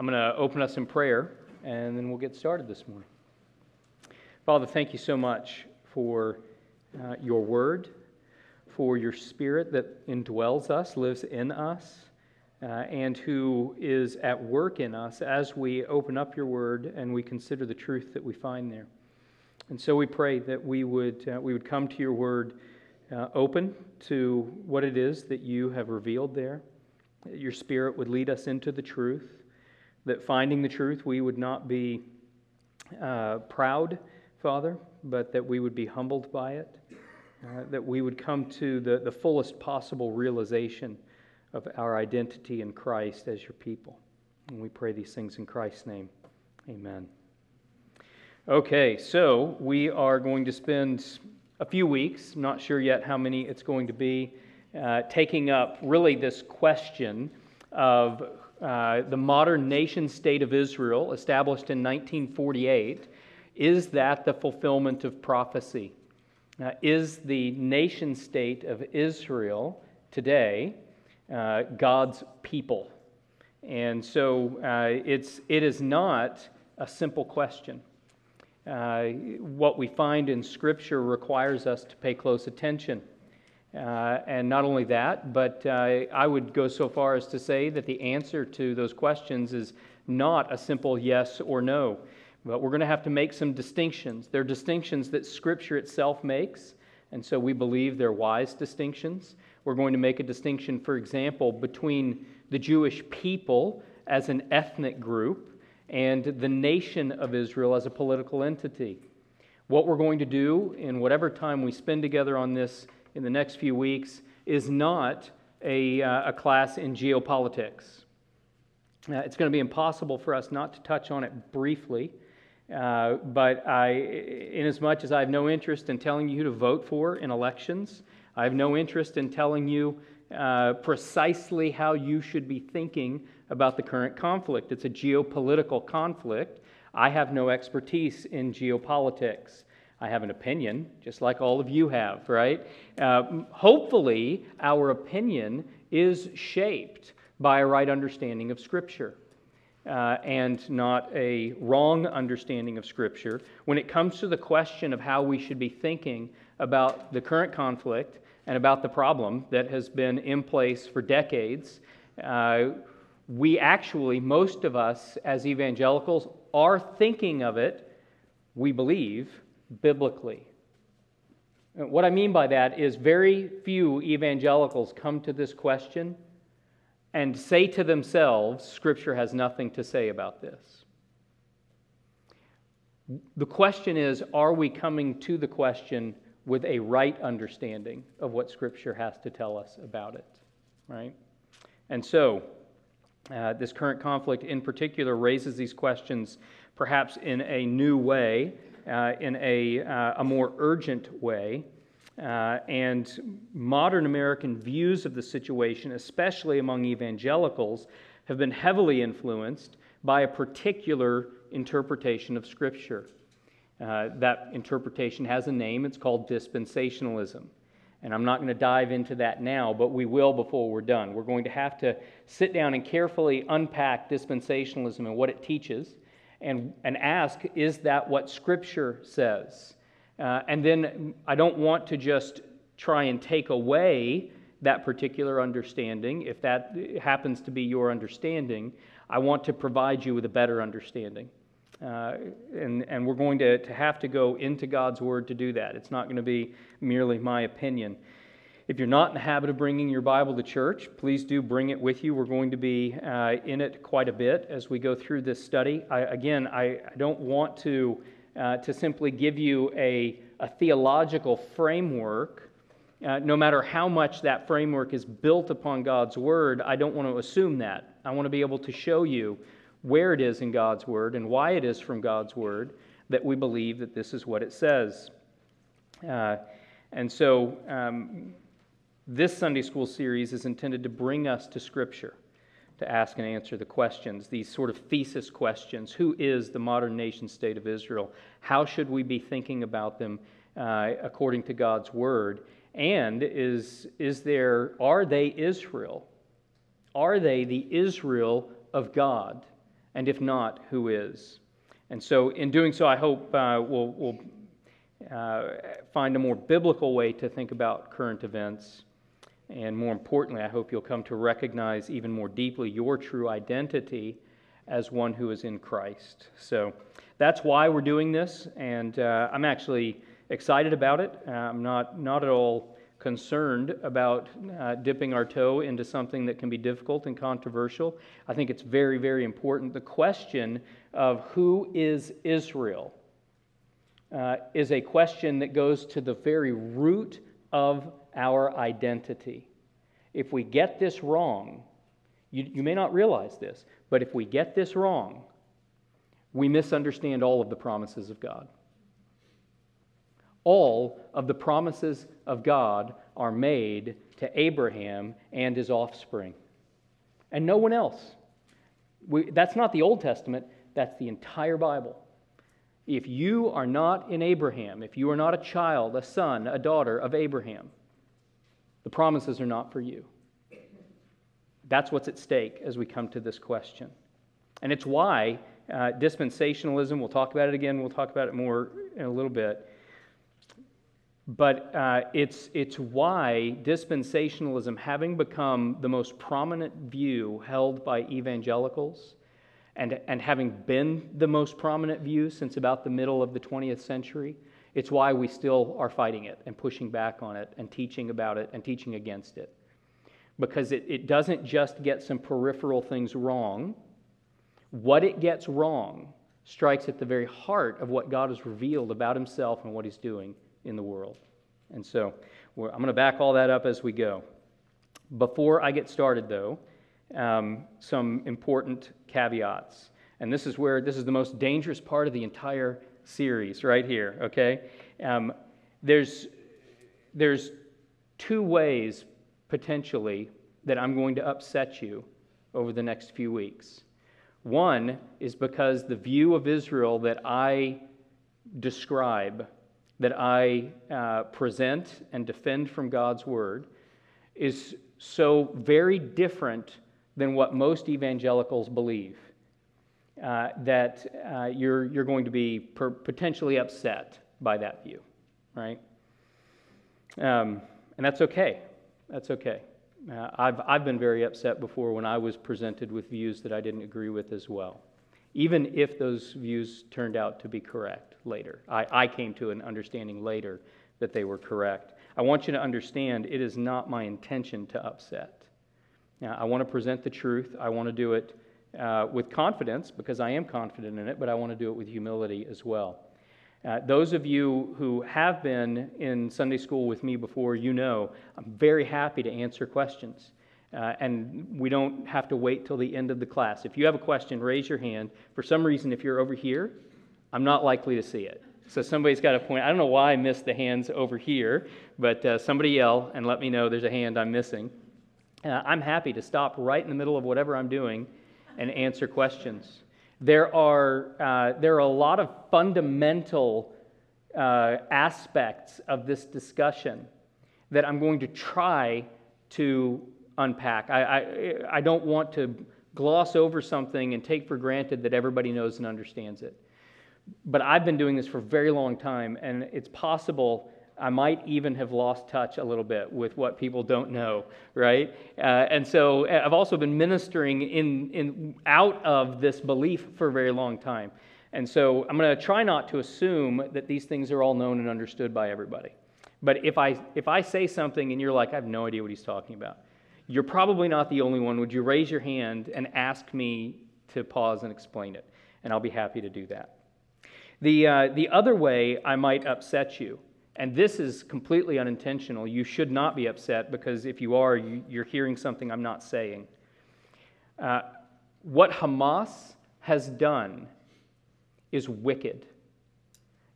I'm going to open us in prayer and then we'll get started this morning. Father, thank you so much for uh, your word, for your spirit that indwells us, lives in us, uh, and who is at work in us as we open up your word and we consider the truth that we find there. And so we pray that we would, uh, we would come to your word uh, open to what it is that you have revealed there. That your spirit would lead us into the truth. That finding the truth, we would not be uh, proud, Father, but that we would be humbled by it. Uh, that we would come to the, the fullest possible realization of our identity in Christ as your people. And we pray these things in Christ's name. Amen. Okay, so we are going to spend a few weeks, not sure yet how many it's going to be, uh, taking up really this question of uh, the modern nation state of Israel, established in 1948. Is that the fulfillment of prophecy? Uh, is the nation state of Israel today uh, God's people? And so uh, it's, it is not a simple question. Uh, what we find in Scripture requires us to pay close attention. Uh, and not only that, but uh, I would go so far as to say that the answer to those questions is not a simple yes or no. But we're going to have to make some distinctions. They're distinctions that Scripture itself makes, and so we believe they're wise distinctions. We're going to make a distinction, for example, between the Jewish people as an ethnic group and the nation of Israel as a political entity. What we're going to do in whatever time we spend together on this in the next few weeks is not a, uh, a class in geopolitics. Uh, it's going to be impossible for us not to touch on it briefly. Uh, but I, much as I have no interest in telling you who to vote for in elections, I have no interest in telling you uh, precisely how you should be thinking about the current conflict. It's a geopolitical conflict. I have no expertise in geopolitics. I have an opinion, just like all of you have, right? Uh, hopefully, our opinion is shaped by a right understanding of Scripture. Uh, and not a wrong understanding of Scripture when it comes to the question of how we should be thinking about the current conflict and about the problem that has been in place for decades. Uh, we actually, most of us as evangelicals, are thinking of it, we believe, biblically. What I mean by that is very few evangelicals come to this question and say to themselves, Scripture has nothing to say about this. The question is, are we coming to the question with a right understanding of what Scripture has to tell us about it? Right? And so, uh, this current conflict in particular raises these questions perhaps in a new way, in a, uh, a more urgent way. Uh, and modern American views of the situation, especially among evangelicals, have been heavily influenced by a particular interpretation of Scripture. Uh, that interpretation has a name, it's called dispensationalism. And I'm not going to dive into that now, but we will before we're done. We're going to have to sit down and carefully unpack dispensationalism and what it teaches and, and ask is that what Scripture says? Uh, and then I don't want to just try and take away that particular understanding, if that happens to be your understanding. I want to provide you with a better understanding. Uh, and, and we're going to, to have to go into God's Word to do that. It's not going to be merely my opinion. If you're not in the habit of bringing your Bible to church, please do bring it with you. We're going to be uh, in it quite a bit as we go through this study. I, again, I, I, don't want to, uh, to simply give you a, a theological framework. Uh, no matter how much that framework is built upon God's Word, I don't want to assume that. I want to be able to show you where it is in God's Word and why it is from God's Word that we believe that this is what it says. Uh, and so, um, this Sunday school series is intended to bring us to Scripture to ask and answer the questions, these sort of thesis questions. Who is the modern nation state of Israel? How should we be thinking about them uh, according to God's Word? And is, is there, are they Israel? Are they the Israel of God? And if not, who is? And so, in doing so, I hope uh, we'll, we'll uh, find a more biblical way to think about current events. And more importantly, I hope you'll come to recognize even more deeply your true identity as one who is in Christ. So that's why we're doing this, and uh, I'm actually excited about it. Uh, I'm not, not at all concerned about uh, dipping our toe into something that can be difficult and controversial. I think it's very, very important. The question of who is Israel uh, is a question that goes to the very root of our identity. If we get this wrong, you, you may not realize this, but if we get this wrong, we misunderstand all of the promises of God. All of the promises of God are made to Abraham and his offspring, and no one else. We, that's not the Old Testament, that's the entire Bible. If you are not in Abraham, if you are not a child, a son, a daughter of Abraham, the promises are not for you. That's what's at stake as we come to this question. And it's why uh, dispensationalism, we'll talk about it again, we'll talk about it more in a little bit. But uh, it's, it's why dispensationalism, having become the most prominent view held by evangelicals, and, and having been the most prominent view since about the middle of the 20th century, it's why we still are fighting it and pushing back on it and teaching about it and teaching against it because it, it doesn't just get some peripheral things wrong. What it gets wrong strikes at the very heart of what God has revealed about himself and what he's doing in the world. And so I'm going to back all that up as we go. Before I get started, though, um, some important caveats. And this is where this is the most dangerous part of the entire series, right here, okay? Um, there's, there's two ways potentially, that I'm going to upset you over the next few weeks. One is because the view of Israel that I describe, that I uh, present and defend from God's Word, is so very different than what most evangelicals believe. Uh, that uh, you're, you're going to be per- potentially upset by that view, right? Um, and that's okay. That's okay. Uh, I've, I've been very upset before when I was presented with views that I didn't agree with as well, even if those views turned out to be correct later. I, I came to an understanding later that they were correct. I want you to understand it is not my intention to upset. Now, I want to present the truth. I want to do it uh, with confidence because I am confident in it, but I want to do it with humility as well. Uh, those of you who have been in Sunday school with me before, you know I'm very happy to answer questions. Uh, and we don't have to wait till the end of the class. If you have a question, raise your hand. For some reason, if you're over here, I'm not likely to see it. So somebody's got a point. I don't know why I missed the hands over here, but uh, somebody yell and let me know there's a hand I'm missing. Uh, I'm happy to stop right in the middle of whatever I'm doing and answer questions. There are, uh, there are a lot of fundamental uh, aspects of this discussion that I'm going to try to unpack. I, I, I don't want to gloss over something and take for granted that everybody knows and understands it. But I've been doing this for a very long time, and it's possible I might even have lost touch a little bit with what people don't know, right? Uh, and so uh, I've also been ministering in, in, out of this belief for a very long time. And so I'm going to try not to assume that these things are all known and understood by everybody. But if I, if I say something and you're like, I have no idea what he's talking about, you're probably not the only one. Would you raise your hand and ask me to pause and explain it? And I'll be happy to do that. The, uh, the other way I might upset you and this is completely unintentional. You should not be upset because if you are, you, are hearing something I'm not saying. Uh, what Hamas has done is wicked.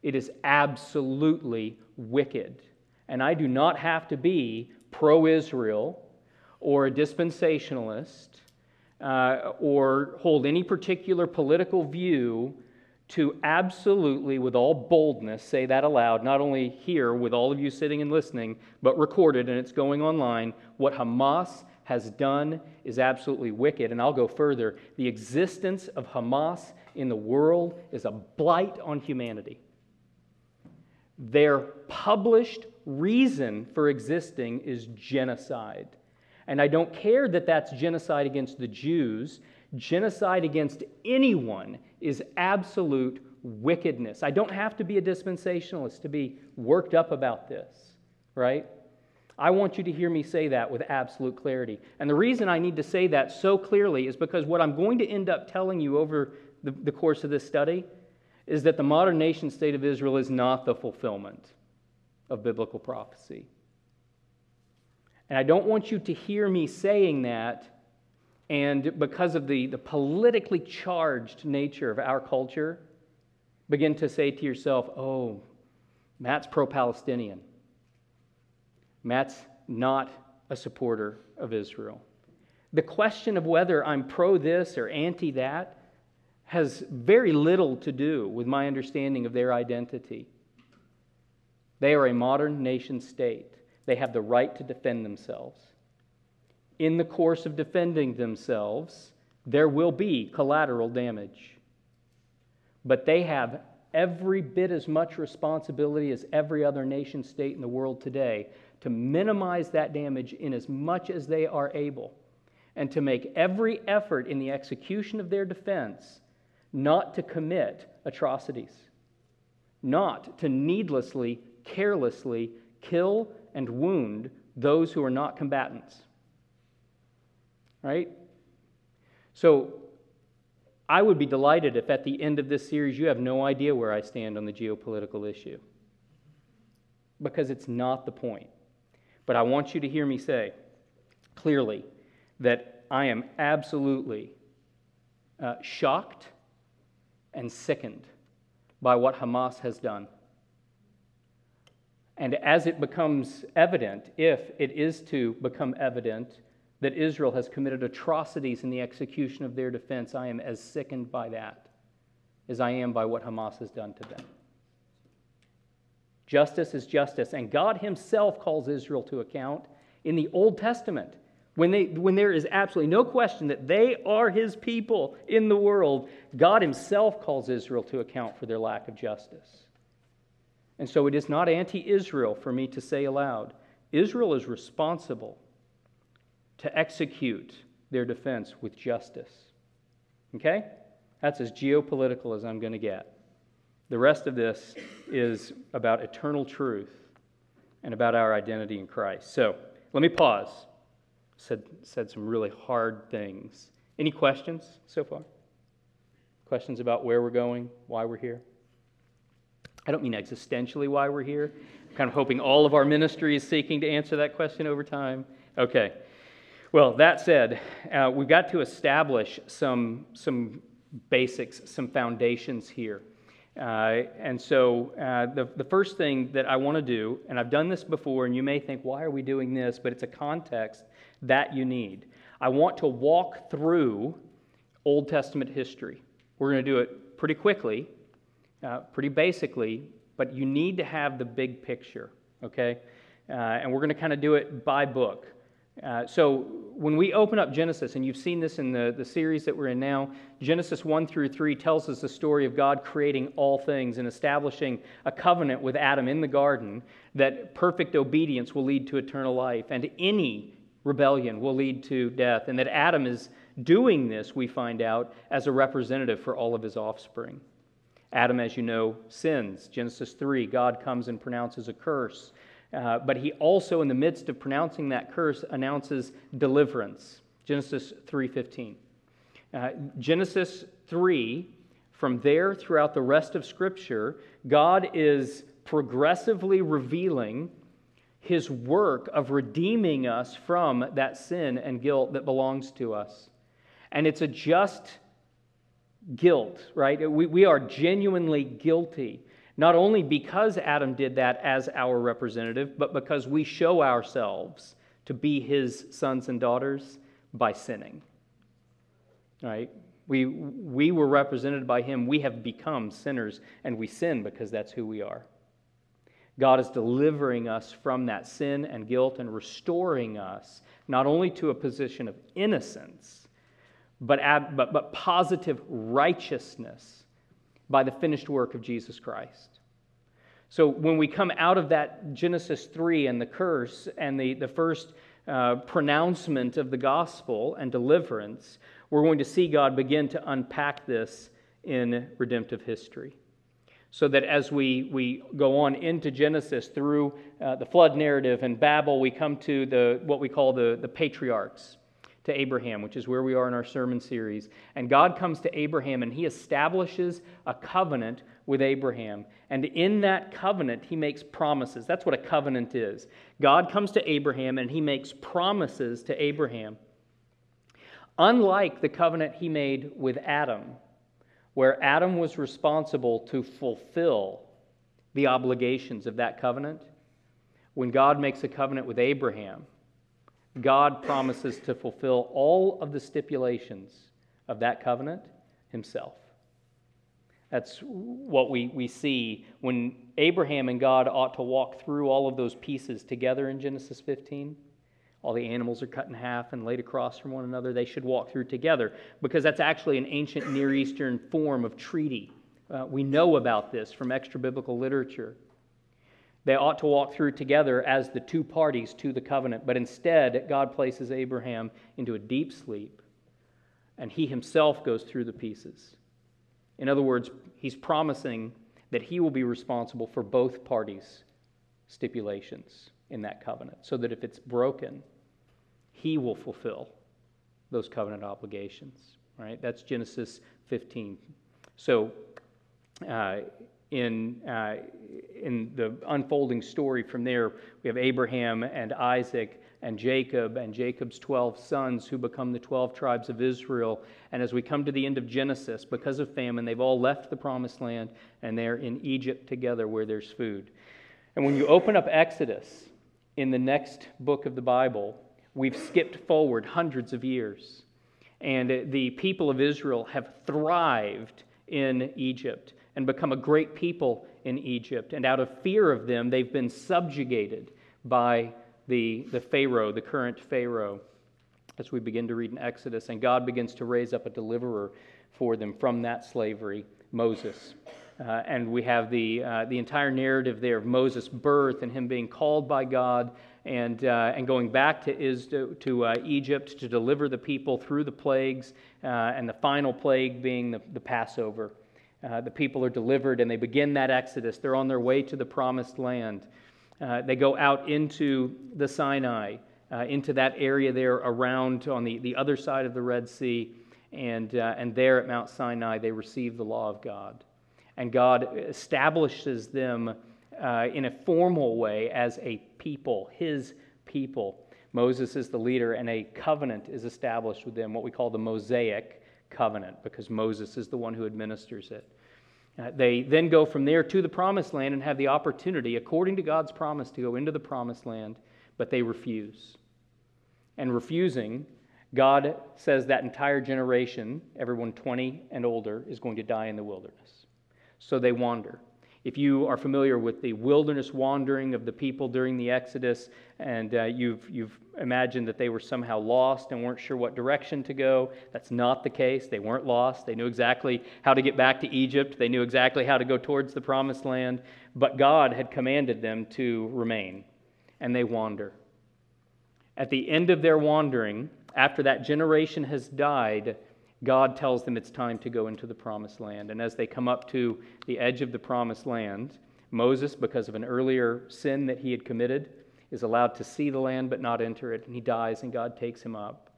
It is absolutely wicked. And I do not have to be pro Israel or a dispensationalist uh, or hold any particular political view to absolutely, with all boldness, say that aloud, not only here with all of you sitting and listening, but recorded and it's going online, what Hamas has done is absolutely wicked. And I'll go further. The existence of Hamas in the world is a blight on humanity. Their published reason for existing is genocide. And I don't care that that's genocide against the Jews. Genocide against anyone is absolute wickedness. I don't have to be a dispensationalist to be worked up about this, right? I want you to hear me say that with absolute clarity. And the reason I need to say that so clearly is because what I'm going to end up telling you over the, the course of this study is that the modern nation state of Israel is not the fulfillment of biblical prophecy. And I don't want you to hear me saying that and because of the, the politically charged nature of our culture, begin to say to yourself, oh, Matt's pro Palestinian. Matt's not a supporter of Israel. The question of whether I'm pro this or anti that has very little to do with my understanding of their identity. They are a modern nation state. They have the right to defend themselves. In the course of defending themselves, there will be collateral damage. But they have every bit as much responsibility as every other nation state in the world today to minimize that damage in as much as they are able and to make every effort in the execution of their defense not to commit atrocities, not to needlessly, carelessly kill and wound those who are not combatants. Right? So, I would be delighted if at the end of this series you have no idea where I stand on the geopolitical issue. Because it's not the point. But I want you to hear me say clearly that I am absolutely uh, shocked and sickened by what Hamas has done. And as it becomes evident, if it is to become evident, that Israel has committed atrocities in the execution of their defense, I am as sickened by that as I am by what Hamas has done to them. Justice is justice, and God Himself calls Israel to account in the Old Testament. When, they, when there is absolutely no question that they are His people in the world, God Himself calls Israel to account for their lack of justice. And so it is not anti Israel for me to say aloud Israel is responsible to execute their defense with justice. Okay? That's as geopolitical as I'm going to get. The rest of this is about eternal truth and about our identity in Christ. So let me pause. Said, said some really hard things. Any questions so far? Questions about where we're going, why we're here? I don't mean existentially why we're here. I'm kind of hoping all of our ministry is seeking to answer that question over time. Okay. Well, that said, uh, we've got to establish some, some basics, some foundations here. Uh, and so, uh, the, the first thing that I want to do, and I've done this before, and you may think, why are we doing this? But it's a context that you need. I want to walk through Old Testament history. We're going to do it pretty quickly, uh, pretty basically, but you need to have the big picture, okay? Uh, and we're going to kind of do it by book. Uh, so when we open up Genesis, and you've seen this in the, the series that we're in now, Genesis 1 through 3 tells us the story of God creating all things and establishing a covenant with Adam in the garden that perfect obedience will lead to eternal life, and any rebellion will lead to death. And that Adam is doing this, we find out, as a representative for all of his offspring. Adam, as you know, sins. Genesis 3, God comes and pronounces a curse. Uh, but he also, in the midst of pronouncing that curse, announces deliverance. Genesis 3:15. Uh, Genesis 3, from there throughout the rest of Scripture, God is progressively revealing his work of redeeming us from that sin and guilt that belongs to us. And it's a just guilt, right? We, we are genuinely guilty. Not only because Adam did that as our representative, but because we show ourselves to be his sons and daughters by sinning. Right? We, we were represented by him. We have become sinners, and we sin because that's who we are. God is delivering us from that sin and guilt and restoring us not only to a position of innocence, but, ab- but, but positive righteousness by the finished work of Jesus Christ. So when we come out of that Genesis 3 and the curse and the, the first uh, pronouncement of the gospel and deliverance, we're going to see God begin to unpack this in redemptive history. So that as we, we go on into Genesis through uh, the flood narrative and Babel, we come to the, what we call the, the patriarchs to Abraham, which is where we are in our sermon series. And God comes to Abraham and he establishes a covenant with Abraham. And in that covenant, he makes promises. That's what a covenant is. God comes to Abraham and he makes promises to Abraham. Unlike the covenant he made with Adam, where Adam was responsible to fulfill the obligations of that covenant, when God makes a covenant with Abraham, God promises to fulfill all of the stipulations of that covenant himself. That's what we, we see when Abraham and God ought to walk through all of those pieces together in Genesis 15. All the animals are cut in half and laid across from one another. They should walk through together because that's actually an ancient Near Eastern form of treaty. Uh, we know about this from extra biblical literature. They ought to walk through together as the two parties to the covenant, but instead, God places Abraham into a deep sleep, and he himself goes through the pieces. In other words, he's promising that he will be responsible for both parties' stipulations in that covenant, so that if it's broken, he will fulfill those covenant obligations. Right? That's Genesis 15. So, uh, in, uh, in the unfolding story from there, we have Abraham and Isaac and Jacob and Jacob's 12 sons who become the 12 tribes of Israel. And as we come to the end of Genesis, because of famine, they've all left the promised land and they're in Egypt together where there's food. And when you open up Exodus in the next book of the Bible, we've skipped forward hundreds of years. And the people of Israel have thrived in Egypt and become a great people in Egypt. And out of fear of them, they've been subjugated by the, the Pharaoh, the current Pharaoh, as we begin to read in Exodus. And God begins to raise up a deliverer for them from that slavery, Moses. Uh, and we have the, uh, the entire narrative there of Moses' birth and him being called by God and, uh, and going back to, is, to, uh, Egypt to deliver the people through the plagues, uh, and the final plague being the, the Passover. Uh, the people are delivered and they begin that exodus. They're on their way to the promised land. Uh, they go out into the Sinai, uh, into that area there around on the, the other side of the Red Sea. And, uh, and there at Mount Sinai, they receive the law of God. And God establishes them uh, in a formal way as a people, his people. Moses is the leader, and a covenant is established with them, what we call the Mosaic covenant because Moses is the one who administers it. Uh, they then go from there to the promised land and have the opportunity, according to God's promise, to go into the promised land, but they refuse. And refusing, God says that entire generation, everyone 20 and older, is going to die in the wilderness. So they wander. If you are familiar with the wilderness wandering of the people during the Exodus, and uh, you've, you've imagined that they were somehow lost and weren't sure what direction to go, that's not the case. They weren't lost. They knew exactly how to get back to Egypt, they knew exactly how to go towards the promised land, but God had commanded them to remain, and they wander. At the end of their wandering, after that generation has died, God tells them it's time to go into the promised land. And as they come up to the edge of the promised land, Moses, because of an earlier sin that he had committed, is allowed to see the land but not enter it, and he dies, and God takes him up.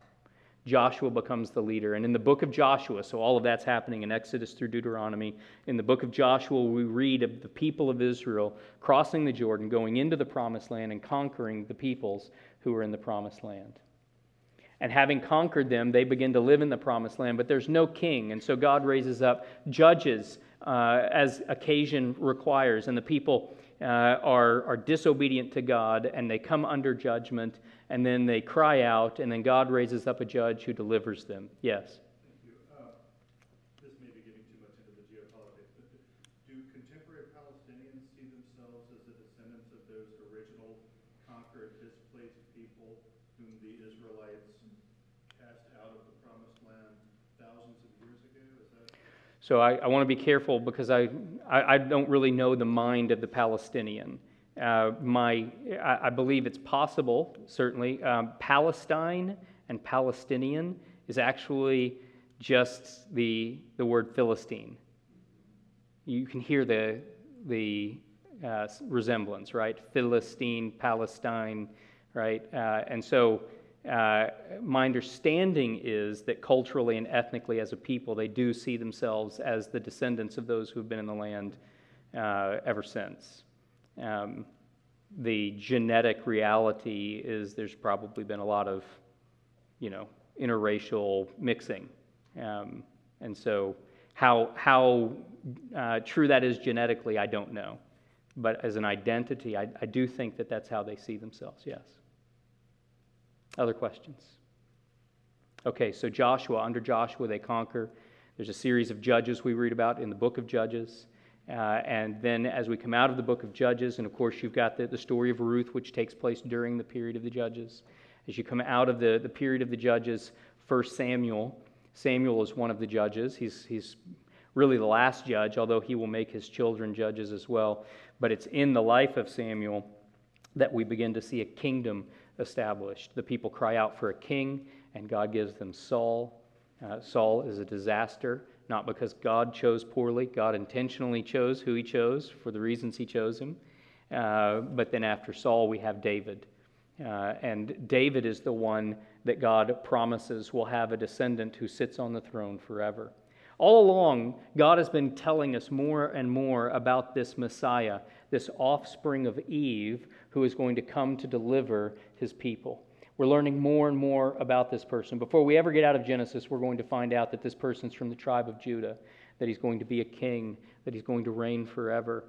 Joshua becomes the leader. And in the book of Joshua, so all of that's happening in Exodus through Deuteronomy, in the book of Joshua, we read of the people of Israel crossing the Jordan, going into the promised land, and conquering the peoples who were in the promised land. And having conquered them, they begin to live in the promised land, but there's no king. And so God raises up judges uh, as occasion requires. And the people uh, are, are disobedient to God and they come under judgment. And then they cry out, and then God raises up a judge who delivers them. Yes? do contemporary Palestinians see themselves as the descendants of those original conquered, displaced people whom the Israelites cast out of the promised land thousands of years ago? So I, I want to be careful because I, I, I don't really know the mind of the Palestinian. Uh, my, I, I believe it's possible, certainly. Um, Palestine and Palestinian is actually just the, the word Philistine. You can hear the, the uh, resemblance, right? Philistine, Palestine, right? Uh, and so uh, my understanding is that culturally and ethnically, as a people, they do see themselves as the descendants of those who have been in the land uh, ever since. Um, the genetic reality is there's probably been a lot of, you know, interracial mixing. Um, and so, how, how uh, true that is genetically, I don't know. But as an identity, I, I do think that that's how they see themselves, yes. Other questions? Okay, so Joshua, under Joshua, they conquer. There's a series of judges we read about in the book of Judges. Uh, and then as we come out of the book of Judges, and of course, you've got the, the story of Ruth, which takes place during the period of the Judges. As you come out of the, the period of the Judges, 1 Samuel, Samuel is one of the judges. He's, he's really the last judge, although he will make his children judges as well. But it's in the life of Samuel that we begin to see a kingdom established. The people cry out for a king, and God gives them Saul. Uh, Saul is a disaster, not because God chose poorly. God intentionally chose who he chose for the reasons he chose him. Uh, but then after Saul, we have David. Uh, and David is the one that God promises will have a descendant who sits on the throne forever. All along, God has been telling us more and more about this Messiah, this offspring of Eve, who is going to come to deliver his people. We're learning more and more about this person. Before we ever get out of Genesis, we're going to find out that this person's from the tribe of Judah, that he's going to be a king, that he's going to reign forever.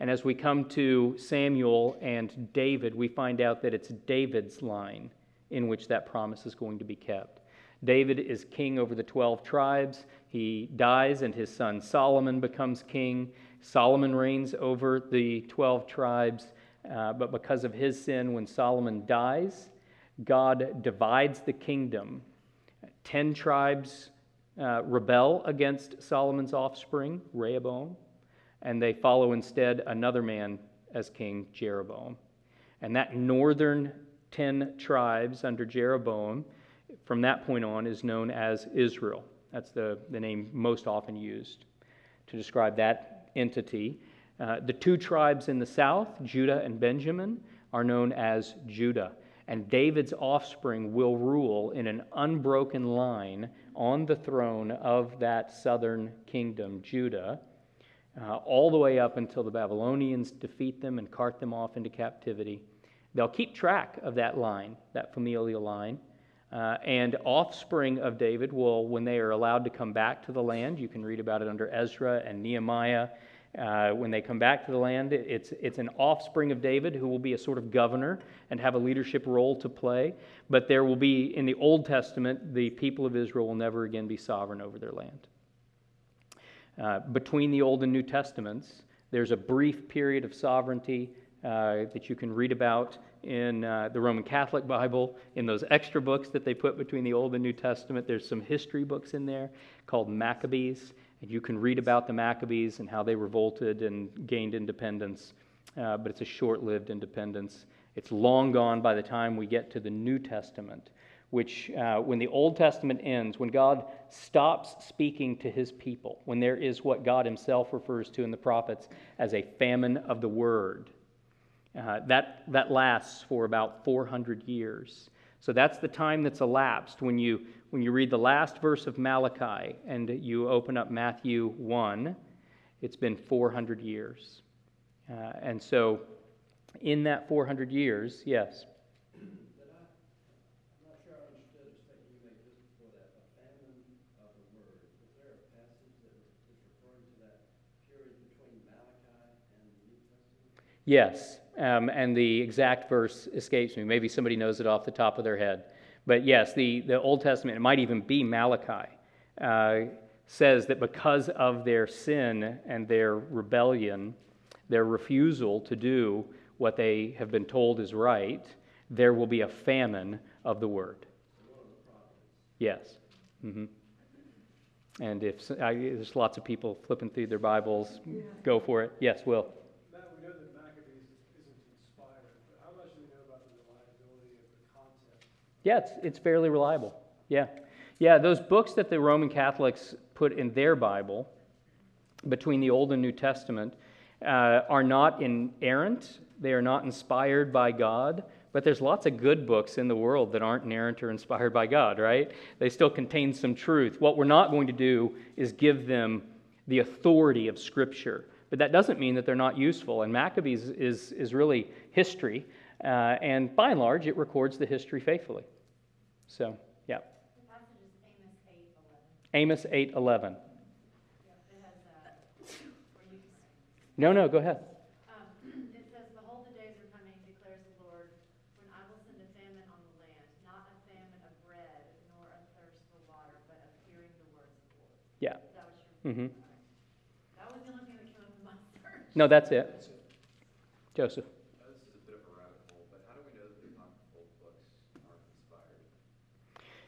And as we come to Samuel and David, we find out that it's David's line in which that promise is going to be kept. David is king over the 12 tribes. He dies, and his son Solomon becomes king. Solomon reigns over the 12 tribes, uh, but because of his sin, when Solomon dies, God divides the kingdom. Ten tribes uh, rebel against Solomon's offspring, Rehoboam, and they follow instead another man as king, Jeroboam. And that northern ten tribes under Jeroboam, from that point on, is known as Israel. That's the, the name most often used to describe that entity. Uh, the two tribes in the south, Judah and Benjamin, are known as Judah and David's offspring will rule in an unbroken line on the throne of that southern kingdom, Judah, uh, all the way up until the Babylonians defeat them and cart them off into captivity. They'll keep track of that line, that familial line. Uh, and offspring of David will, when they are allowed to come back to the land, you can read about it under Ezra and Nehemiah uh, when they come back to the land, it's, it's an offspring of David who will be a sort of governor and have a leadership role to play. But there will be, in the Old Testament, the people of Israel will never again be sovereign over their land. Uh, between the Old and New Testaments, there's a brief period of sovereignty uh, that you can read about in uh, the Roman Catholic Bible, in those extra books that they put between the Old and New Testament. There's some history books in there called Maccabees. And you can read about the Maccabees and how they revolted and gained independence, uh, but it's a short lived independence. It's long gone by the time we get to the New Testament, which, uh, when the Old Testament ends, when God stops speaking to his people, when there is what God himself refers to in the prophets as a famine of the word, uh, that, that lasts for about 400 years. So that's the time that's elapsed when you, when you read the last verse of Malachi and you open up Matthew 1, it's been 400 years. Uh, and so, in that 400 years, yes. Yes, um, and the exact verse escapes me. Maybe somebody knows it off the top of their head. But yes, the, the Old Testament, it might even be Malachi. Uh, says that because of their sin and their rebellion, their refusal to do what they have been told is right, there will be a famine of the word. Yes. Mm-hmm. And if I, there's lots of people flipping through their Bibles, go for it. Yes, Will. Matt, we know that Maccabees isn't inspired, but how much do we know about the reliability of the content? Yeah, it's, it's fairly reliable. Yeah. Yeah, those books that the Roman Catholics put in their Bible between the Old and New Testament uh, are not inerrant. They are not inspired by God. But there's lots of good books in the world that aren't inerrant or inspired by God, right? They still contain some truth. What we're not going to do is give them the authority of Scripture. But that doesn't mean that they're not useful. And Maccabees is, is really history. Uh, and by and large, it records the history faithfully. So, yeah. The passage is Amos 8:11. Amos 8:11. Yep, it has, uh, or you can say. No, no, go ahead. Um, it says, Behold, the days are coming, declares the Lord, when I will send a famine on the land, not a famine of bread, nor a thirst for water, but of hearing the words of the Lord. Yeah. Is that what you're? That was the only thing that came up in my search. No, that's it. Joseph. Uh, This is a bit of a rabbit hole, but how do we know that the apocryphal books are inspired?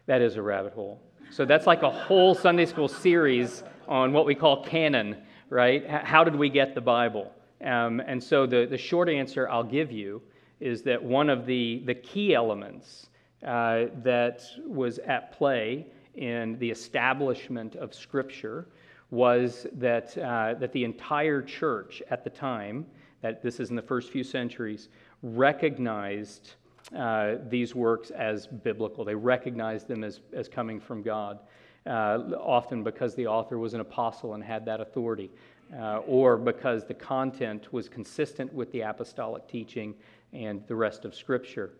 That is a rabbit hole. So that's like a whole Sunday school series on what we call canon, right? How did we get the Bible? Um, and so the, the short answer I'll give you is that one of the, the key elements uh, that was at play in the establishment of Scripture was that, uh, that the entire church at the time, that this is in the first few centuries, recognized uh, these works as biblical. They recognized them as, as coming from God, uh, often because the author was an apostle and had that authority, uh, or because the content was consistent with the apostolic teaching and the rest of Scripture.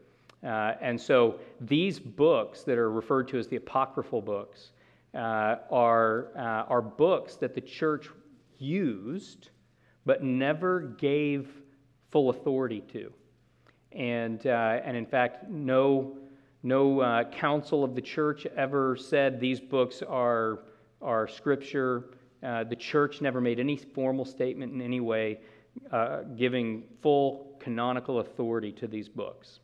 Uh, and so these books that are referred to as the apocryphal books uh, are, are books that the church used but never gave full authority to. And, uh, and in fact, no, no uh, council of the church ever said these books are, are scripture. Uh, the church never made any formal statement in any way uh, giving full canonical authority to these books.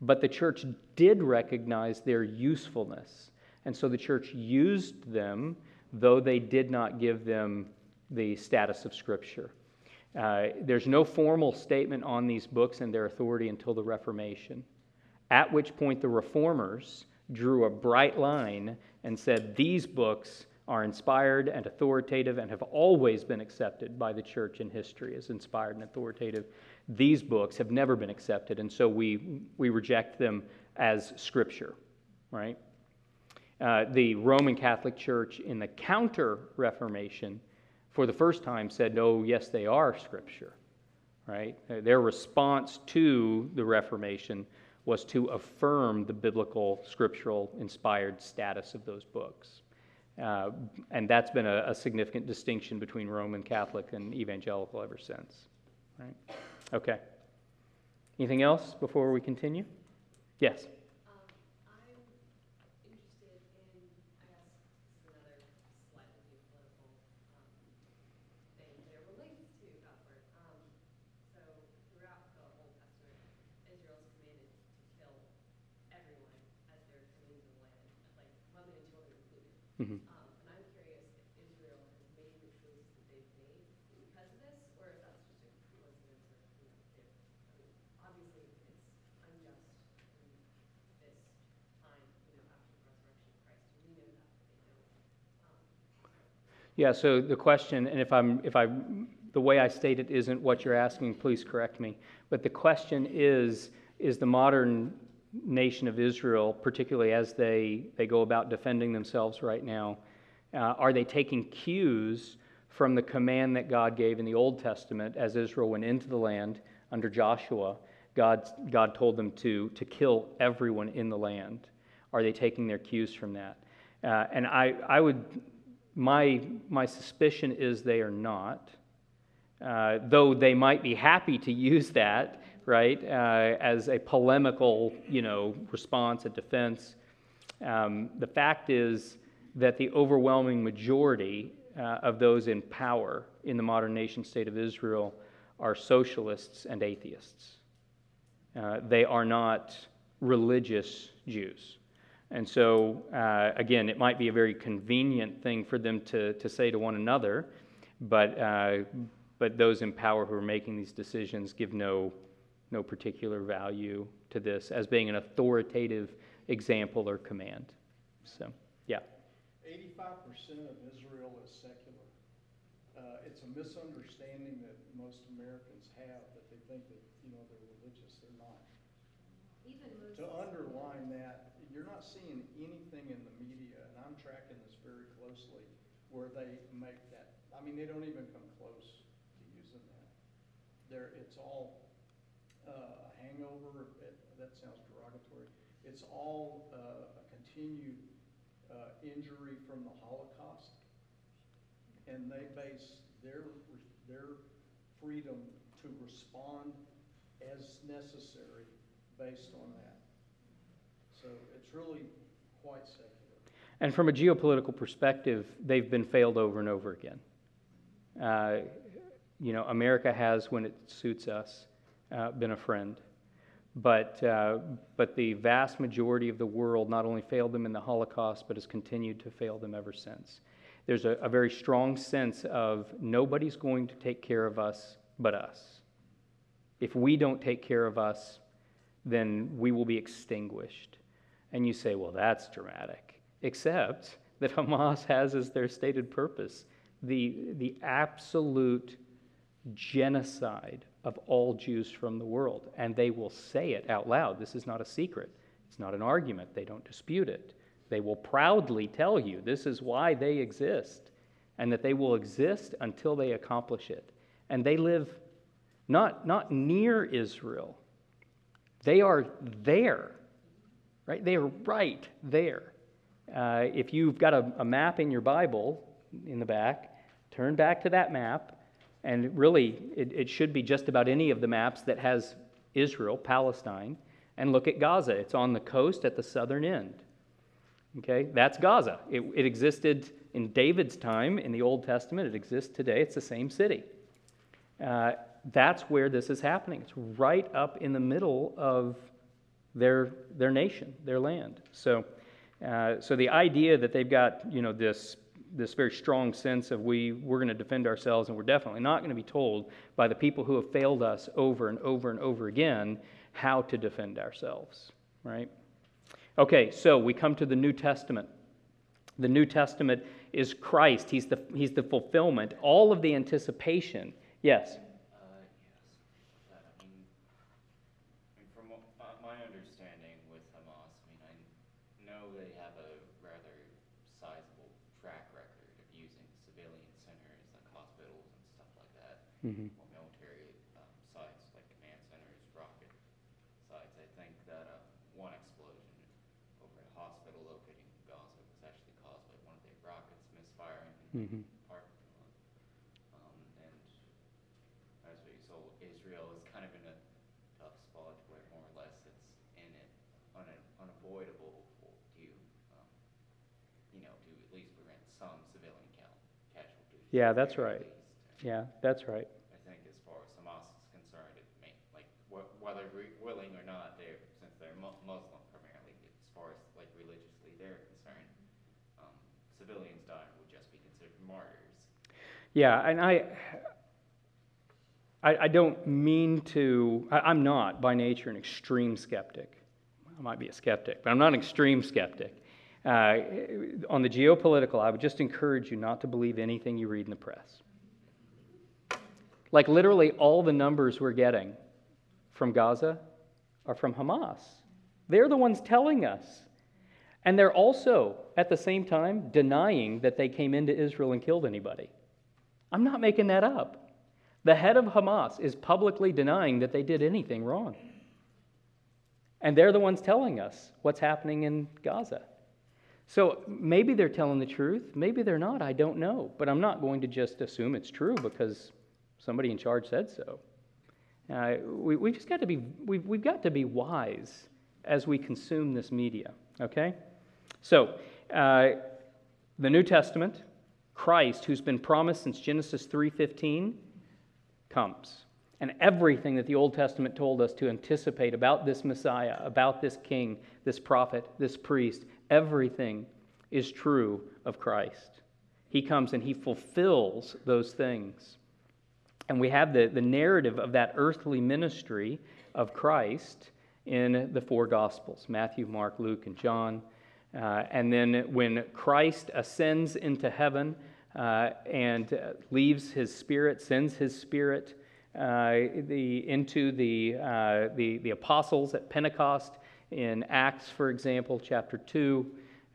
But the church did recognize their usefulness. And so the church used them, though they did not give them the status of Scripture. Uh, there's no formal statement on these books and their authority until the Reformation, at which point the reformers drew a bright line and said these books are inspired and authoritative and have always been accepted by the church in history as inspired and authoritative. These books have never been accepted, and so we, we reject them as scripture, right? Uh, the Roman Catholic Church in the Counter Reformation, for the first time, said, no, yes, they are scripture, right? Their response to the Reformation was to affirm the biblical, scriptural, inspired status of those books. Uh, and that's been a, a significant distinction between Roman Catholic and evangelical ever since. Right? Okay. Anything else before we continue? Yes. Um, I'm interested in, I guess, this is another slightly political, um, thing, but it relates to God's word. Um, so throughout the Old Testament, Israel is commanded to kill everyone as they're coming into the land, like women and children included. Mhm. Um, and I'm curious if Israel has made the choices that they've made because of this, or if that's just a coincidence or, you know, they're, I mean, obviously it's unjust in this time, you know, after the resurrection of Christ. We know that, but they don't. Um, Yeah, so the question, and if I'm, if I, the way I state it isn't what you're asking, please correct me. But the question is, is the modern nation of Israel, particularly as they, they go about defending themselves right now, uh, are they taking cues from the command that God gave in the Old Testament as Israel went into the land under Joshua? God, God told them to, to kill everyone in the land. Are they taking their cues from that? Uh, and I, I would, my, my suspicion is they are not, uh, though they might be happy to use that, right, uh, as a polemical, you know, response, a defense. Um, the fact is, that the overwhelming majority uh, of those in power in the modern nation state of Israel are socialists and atheists. Uh, they are not religious Jews. And so, uh, again, it might be a very convenient thing for them to, to say to one another, but, uh, but those in power who are making these decisions give no, no particular value to this as being an authoritative example or command. So, yeah. Eighty-five percent of Israel is secular. Uh, it's a misunderstanding that most Americans have, that they think that, you know, they're religious, they're not. Even To underline that, you're not seeing anything in the media, and I'm tracking this very closely, where they make that, I mean, they don't even come close to using that. There, it's all uh, hangover, it- that sounds derogatory. It's all uh, a continued uh, injury from the Holocaust. And they base their, their freedom to respond as necessary based on that. So it's really quite secular. And from a geopolitical perspective, they've been failed over and over again. Uh, you know, America has, when it suits us, uh, been a friend. But, uh, but the vast majority of the world not only failed them in the Holocaust, but has continued to fail them ever since. There's a, a very strong sense of nobody's going to take care of us but us. If we don't take care of us, then we will be extinguished. And you say, well, that's dramatic. Except that Hamas has as their stated purpose the, the absolute genocide of all Jews from the world. And they will say it out loud. This is not a secret, it's not an argument. They don't dispute it. They will proudly tell you this is why they exist, and that they will exist until they accomplish it. And they live not, not near Israel, they are there, right? They are right there. Uh, if you've got a, a map in your Bible in the back, turn back to that map and really, it, it, should be just about any of the maps that has Israel, Palestine, and look at Gaza. It's on the coast at the southern end. Okay, that's Gaza. It, it existed in David's time in the Old Testament. It exists today. It's the same city. Uh, that's where this is happening. It's right up in the middle of their, their nation, their land. So, uh, so the idea that they've got you know this this very strong sense of we, we're going to defend ourselves, and we're definitely not going to be told by the people who have failed us over and over and over again how to defend ourselves, right? Okay, so we come to the New Testament. The New Testament is Christ, He's the, he's the fulfillment, all of the anticipation. Yes? Uh, yes. Uh, I mean, I mean, from what, uh, my understanding with Hamas, I mean, I know they have a rather sizable track record of using civilian centers like hospitals and stuff like Mm-hmm. or military um, sites like command centers, rocket sites. I think that uh, one explosion over a hospital located in Gaza was actually caused by one of their rockets misfiring in parking lot. Um, and as a result, Israel is kind of in a tough spot where more or less it's in it un- unavoidable for to, um, you know, to at least prevent some civilian cal- casualties. Yeah, at the that's very right. least. Yeah, that's right. I think as far as Hamas is concerned, it may, like, wh- whether willing or not, they're, since they're mu- Muslim primarily, as far as like religiously they're concerned, um, civilians dying would just be considered martyrs. Yeah, and I, I, I don't mean to, I, I'm not by nature an extreme skeptic. I might be a skeptic, but I'm not an extreme skeptic. Uh, on the geopolitical, I would just encourage you not to believe anything you read in the press. Like literally all the numbers we're getting from Gaza are from Hamas. They're the ones telling us. And they're also, at the same time, denying that they came into Israel and killed anybody. I'm not making that up. The head of Hamas is publicly denying that they did anything wrong. And they're the ones telling us what's happening in Gaza. So maybe they're telling the truth, maybe they're not, I don't know. But I'm not going to just assume it's true because somebody in charge said so. Uh, we, we've just got to be, we've, we've got to be wise as we consume this media, okay? So, uh, the New Testament, Christ, who's been promised since Genesis 3:15, comes. And everything that the Old Testament told us to anticipate about this Messiah, about this king, this prophet, this priest, everything is true of Christ. He comes and he fulfills those things. And we have the, the narrative of that earthly ministry of Christ in the four Gospels Matthew, Mark, Luke, and John. Uh, and then when Christ ascends into heaven uh, and uh, leaves his spirit, sends his spirit uh, the, into the, uh, the, the apostles at Pentecost in Acts, for example, chapter 2.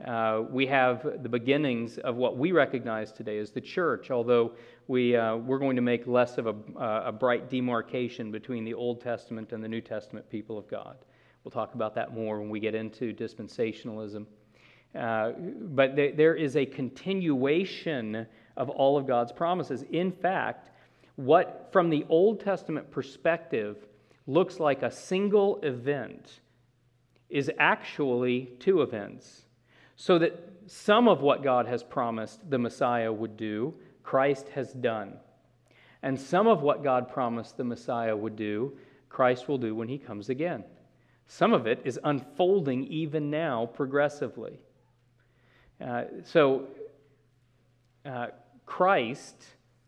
Uh, we have the beginnings of what we recognize today as the church, although we, uh, we're going to make less of a, uh, a, bright demarcation between the Old Testament and the New Testament people of God. We'll talk about that more when we get into dispensationalism. Uh, but th- there is a continuation of all of God's promises. In fact, what from the Old Testament perspective looks like a single event is actually two events. So that some of what God has promised the Messiah would do, Christ has done. And some of what God promised the Messiah would do, Christ will do when he comes again. Some of it is unfolding even now progressively. Uh, so, uh, Christ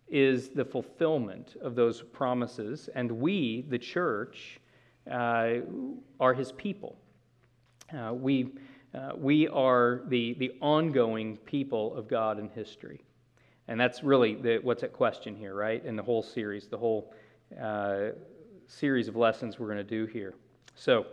is the fulfillment of those promises, and we, the church, uh, are his people. Uh, we, uh, we are the, the ongoing people of God in history. And that's really the, what's at question here, right? In the whole series, the whole uh, series of lessons we're going to do here. So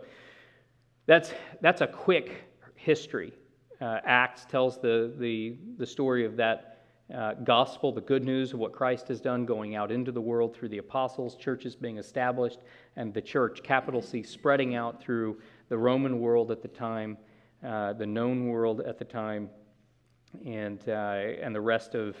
that's, that's a quick history. Uh, Acts tells the, the, the story of that uh, gospel, the good news of what Christ has done, going out into the world through the apostles, churches being established, and the church, capital C, spreading out through the Roman world at the time, uh, the known world at the time, and, uh, and the rest of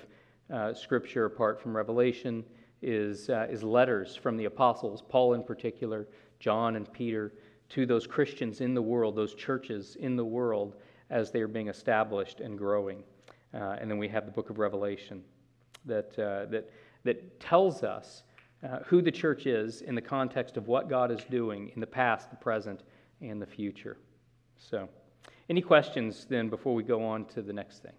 uh, Scripture, apart from Revelation, is, uh, is letters from the apostles, Paul in particular, John and Peter, to those Christians in the world, those churches in the world, as they are being established and growing. Uh, and then we have the book of Revelation that, uh, that, that tells us uh, who the church is in the context of what God is doing in the past, the present, and the future. So, any questions then before we go on to the next thing?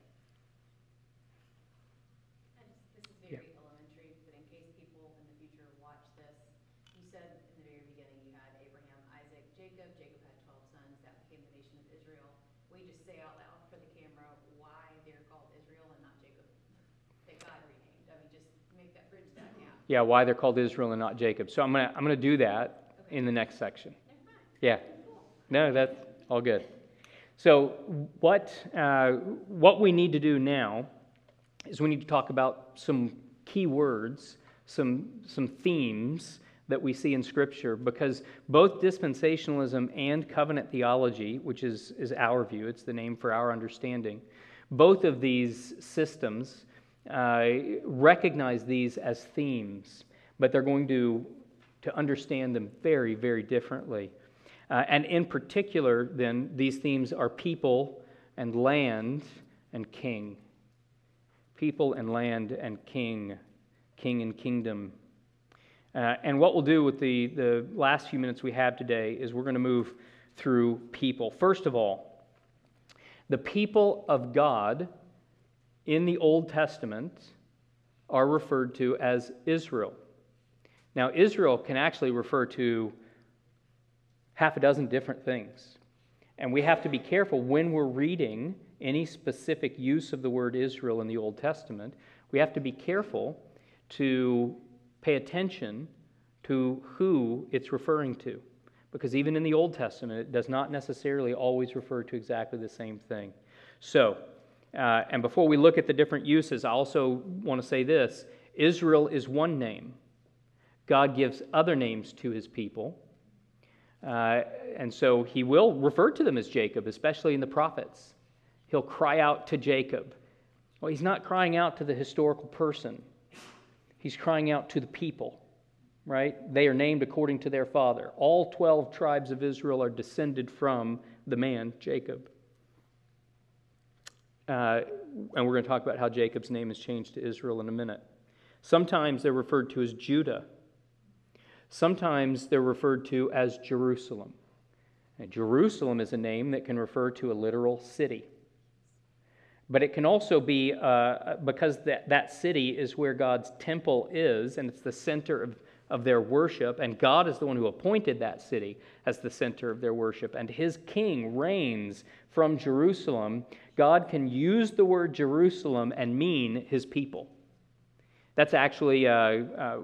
Yeah, why they're called Israel and not Jacob. So I'm to I'm to do that in the next section. Yeah. No, that's all good. So what, uh, what we need to do now is we need to talk about some key words, some, some themes that we see in Scripture, because both dispensationalism and covenant theology, which is, is our view, it's the name for our understanding, both of these systems uh, recognize these as themes, but they're going to, to understand them very, very differently. Uh, and in particular, then, these themes are people and land and king. People and land and king, king and kingdom. Uh, and what we'll do with the, the last few minutes we have today is we're going to move through people. First of all, the people of God in the Old Testament are referred to as Israel. Now, Israel can actually refer to half a dozen different things. And we have to be careful when we're reading any specific use of the word Israel in the Old Testament. We have to be careful to pay attention to who it's referring to. Because even in the Old Testament, it does not necessarily always refer to exactly the same thing. So, uh, and before we look at the different uses, I also want to say this Israel is one name. God gives other names to his people. Uh, and so he will refer to them as Jacob, especially in the prophets. He'll cry out to Jacob. Well, he's not crying out to the historical person, he's crying out to the people, right? They are named according to their father. All 12 tribes of Israel are descended from the man, Jacob. Uh, and we're going to talk about how Jacob's name is changed to Israel in a minute. Sometimes they're referred to as Judah. Sometimes they're referred to as Jerusalem. Jerusalem is a name that can refer to a literal city. But it can also be uh, because that, that city is where God's temple is, and it's the center of, of their worship, and God is the one who appointed that city as the center of their worship, and his king reigns from Jerusalem. God can use the word Jerusalem and mean his people. That's actually uh, uh,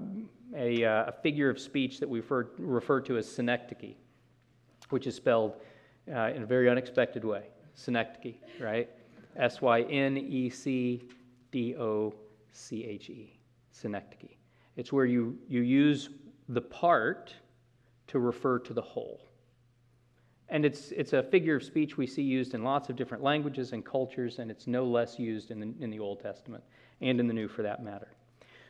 a, a, a, figure of speech that we refer, refer to as synecdoche, which is spelled uh, in a very unexpected way. Synecdoche, right? S Y N E C D O C H E. Synecdoche. It's where you, you use the part to refer to the whole. And it's, it's a figure of speech we see used in lots of different languages and cultures, and it's no less used in the, in the Old Testament and in the New for that matter.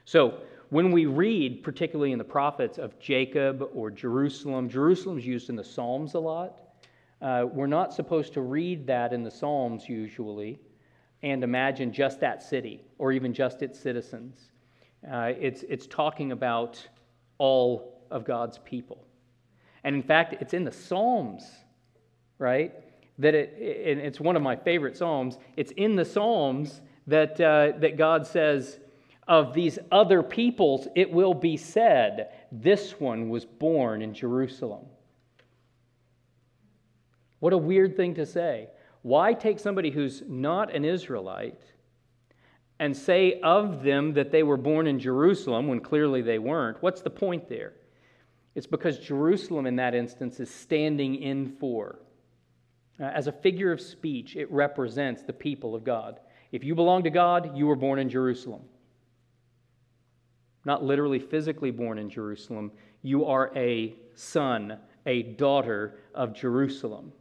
So, when we read, particularly in the prophets, of Jacob or Jerusalem, Jerusalem's used in the Psalms a lot. Uh, we're not supposed to read that in the Psalms usually and imagine just that city or even just its citizens. Uh, it's, it's talking about all of God's people. And in fact, it's in the Psalms, right? That it, it it's one of my favorite Psalms. It's in the Psalms that, uh, that God says, Of these other peoples, it will be said, This one was born in Jerusalem. What a weird thing to say. Why take somebody who's not an Israelite and say of them that they were born in Jerusalem when clearly they weren't? What's the point there? It's because Jerusalem, in that instance, is standing in for. Uh, as a figure of speech, it represents the people of God. If you belong to God, you were born in Jerusalem. Not literally physically born in Jerusalem, you are a son, a daughter of Jerusalem.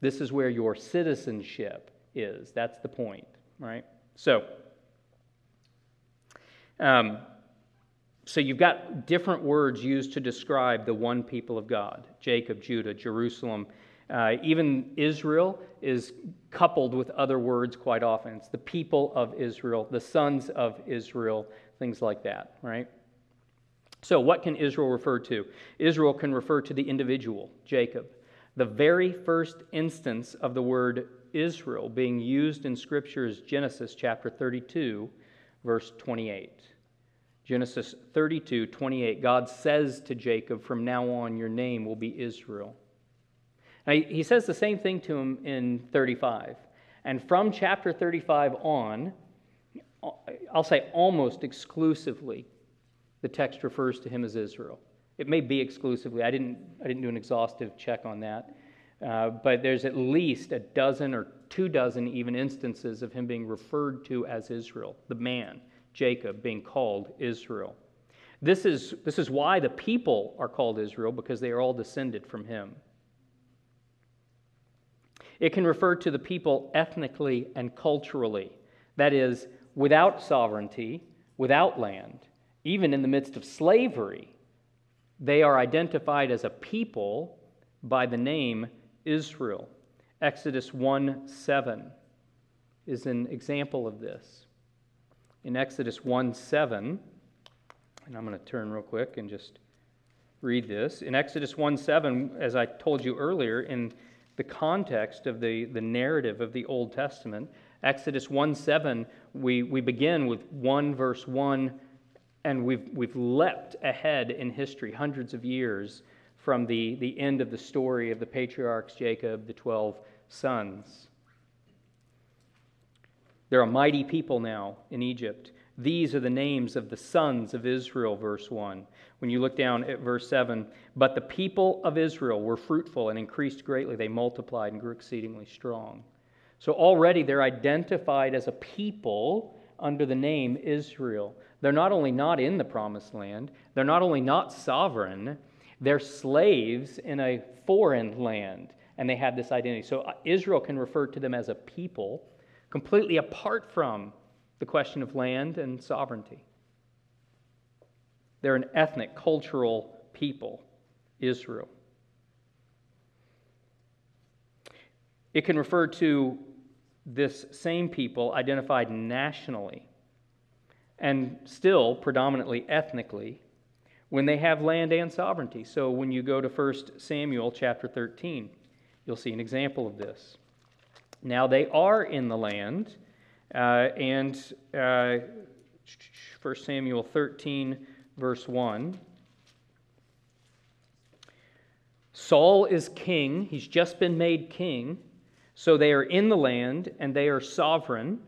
This is where your citizenship is. That's the point, right? So, um, so you've got different words used to describe the one people of God Jacob, Judah, Jerusalem. Uh, even Israel is coupled with other words quite often. It's the people of Israel, the sons of Israel, things like that, right? So, what can Israel refer to? Israel can refer to the individual, Jacob. The very first instance of the word Israel being used in Scripture is Genesis chapter 32, verse 28. Genesis 32, 28. God says to Jacob, From now on, your name will be Israel. Now, he says the same thing to him in 35. And from chapter 35 on, I'll say almost exclusively, the text refers to him as Israel. It may be exclusively. I didn't, I didn't do an exhaustive check on that. Uh, but there's at least a dozen or two dozen even instances of him being referred to as Israel, the man, Jacob, being called Israel. This is, this is why the people are called Israel, because they are all descended from him. It can refer to the people ethnically and culturally, that is, without sovereignty, without land, even in the midst of slavery they are identified as a people by the name Israel. Exodus 1 7 is an example of this. In Exodus 1 7, and I'm going to turn real quick and just read this. In Exodus 1 7, as I told you earlier, in the context of the, the narrative of the Old Testament, Exodus 1 7, we, we begin with 1 verse 1 and we've, we've leapt ahead in history, hundreds of years from the, the end of the story of the patriarchs Jacob, the 12 sons. There are mighty people now in Egypt. These are the names of the sons of Israel, verse 1. When you look down at verse 7, but the people of Israel were fruitful and increased greatly. They multiplied and grew exceedingly strong. So already they're identified as a people under the name Israel. They're not only not in the promised land, they're not only not sovereign, they're slaves in a foreign land, and they have this identity. So uh, Israel can refer to them as a people completely apart from the question of land and sovereignty. They're an ethnic, cultural people, Israel. It can refer to this same people identified nationally and still predominantly ethnically when they have land and sovereignty. So when you go to 1 Samuel chapter 13, you'll see an example of this. Now they are in the land, uh, and uh, 1 Samuel 13, verse 1. Saul is king. He's just been made king. So they are in the land and they are sovereign.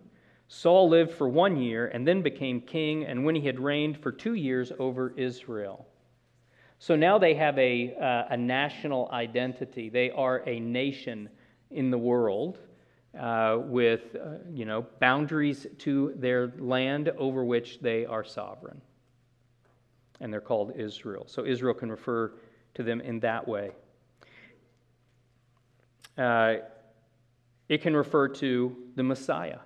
Saul lived for one year and then became king, and when he had reigned for two years over Israel. So now they have a, uh, a national identity. They are a nation in the world uh, with uh, you know, boundaries to their land over which they are sovereign. And they're called Israel. So Israel can refer to them in that way. Uh, it can refer to the Messiah.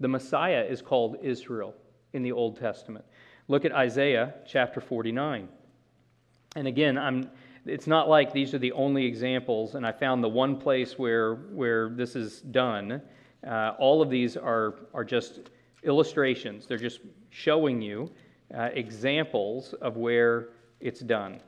The Messiah is called Israel in the Old Testament. Look at Isaiah chapter 49. And again, I'm, it's not like these are the only examples, and I found the one place where, where this is done. Uh, all of these are, are just illustrations, they're just showing you uh, examples of where it's done.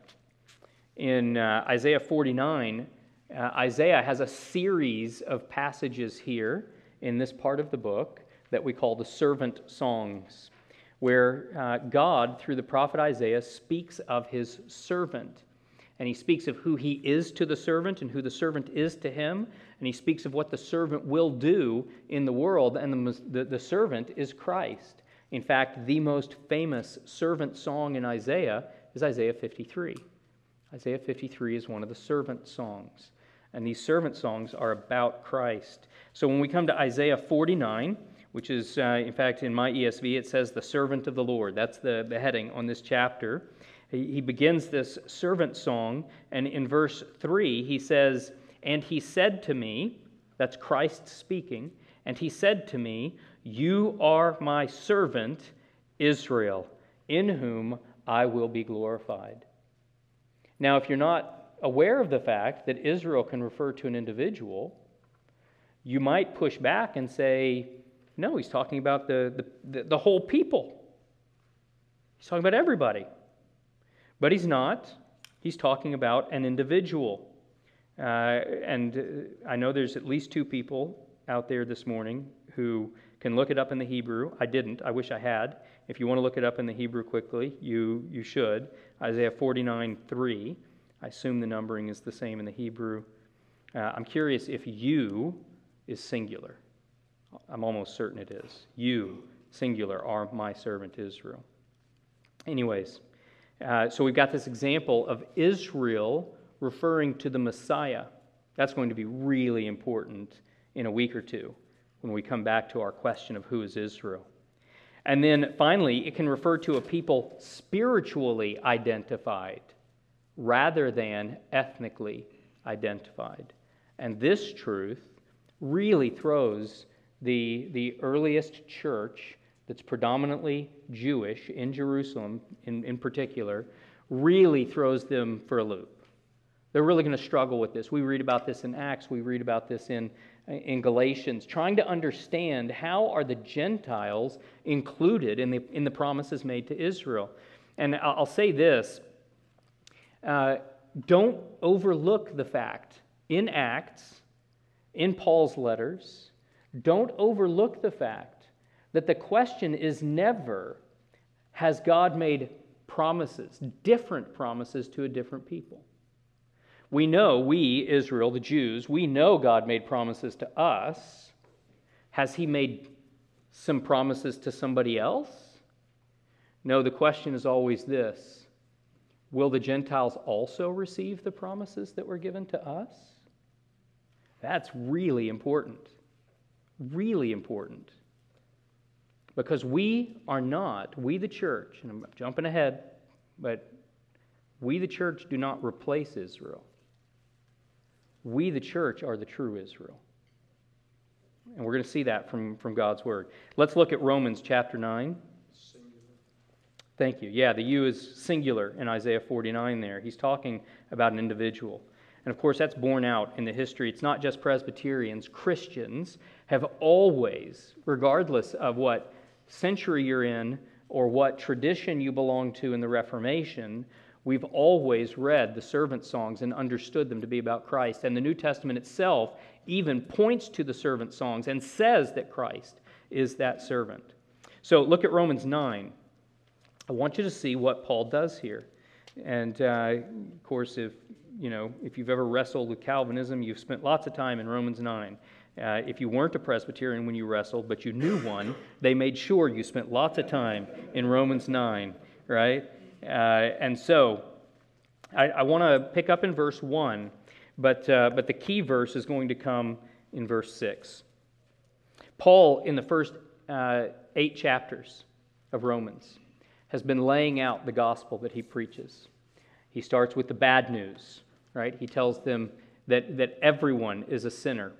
In uh, Isaiah 49, uh, Isaiah has a series of passages here in this part of the book that we call the servant songs, where uh, God, through the prophet Isaiah, speaks of his servant. And he speaks of who he is to the servant and who the servant is to him. And he speaks of what the servant will do in the world. And the, the, the servant is Christ. In fact, the most famous servant song in Isaiah is Isaiah 53. Isaiah 53 is one of the servant songs. And these servant songs are about Christ. So when we come to Isaiah 49, which is, uh, in fact, in my ESV, it says the servant of the Lord. That's the, the heading on this chapter. He, he begins this servant song, and in verse 3, he says, And he said to me, that's Christ speaking, and he said to me, You are my servant, Israel, in whom I will be glorified. Now, if you're not aware of the fact that Israel can refer to an individual, you might push back and say, no, he's talking about the, the, the, whole people. He's talking about everybody. But he's not. He's talking about an individual. Uh, and uh, I know there's at least two people out there this morning who can look it up in the Hebrew. I didn't. I wish I had. If you want to look it up in the Hebrew quickly, you, you should. Isaiah 49 3. I assume the numbering is the same in the Hebrew. Uh, I'm curious if you is singular. I'm almost certain it is. You, singular, are my servant Israel. Anyways, uh, so we've got this example of Israel referring to the Messiah. That's going to be really important in a week or two when we come back to our question of who is Israel. And then finally, it can refer to a people spiritually identified rather than ethnically identified. And this truth really throws the, the earliest church that's predominantly Jewish in Jerusalem, in, in particular, really throws them for a loop. They're really going to struggle with this. We read about this in Acts, we read about this in, in Galatians, trying to understand how are the Gentiles included in the, in the promises made to Israel. And I'll say this uh, don't overlook the fact in Acts, in Paul's letters, don't overlook the fact that the question is never has God made promises, different promises to a different people? We know, we, Israel, the Jews, we know God made promises to us. Has He made some promises to somebody else? No, the question is always this Will the Gentiles also receive the promises that were given to us? That's really important really important. Because we are not, we the church, and I'm jumping ahead, but we the church do not replace Israel. We the church are the true Israel. And we're going to see that from, from God's word. Let's look at Romans chapter 9. Thank you. Yeah, the U is singular in Isaiah 49 there. He's talking about an individual. And of course, that's borne out in the history. It's not just Presbyterians, Christians have always, regardless of what century you're in or what tradition you belong to in the Reformation, we've always read the servant songs and understood them to be about Christ. And the New Testament itself even points to the servant songs and says that Christ is that servant. So look at Romans 9. I want you to see what Paul does here. And uh, of course, if you know, if you've ever wrestled with Calvinism, you've spent lots of time in Romans 9. Uh, if you weren't a Presbyterian when you wrestled, but you knew one, they made sure you spent lots of time in Romans 9, right? Uh, and so I, I want to pick up in verse 1, but, uh, but the key verse is going to come in verse 6. Paul, in the first uh, eight chapters of Romans, has been laying out the gospel that he preaches. He starts with the bad news, right? He tells them that, that everyone is a sinner,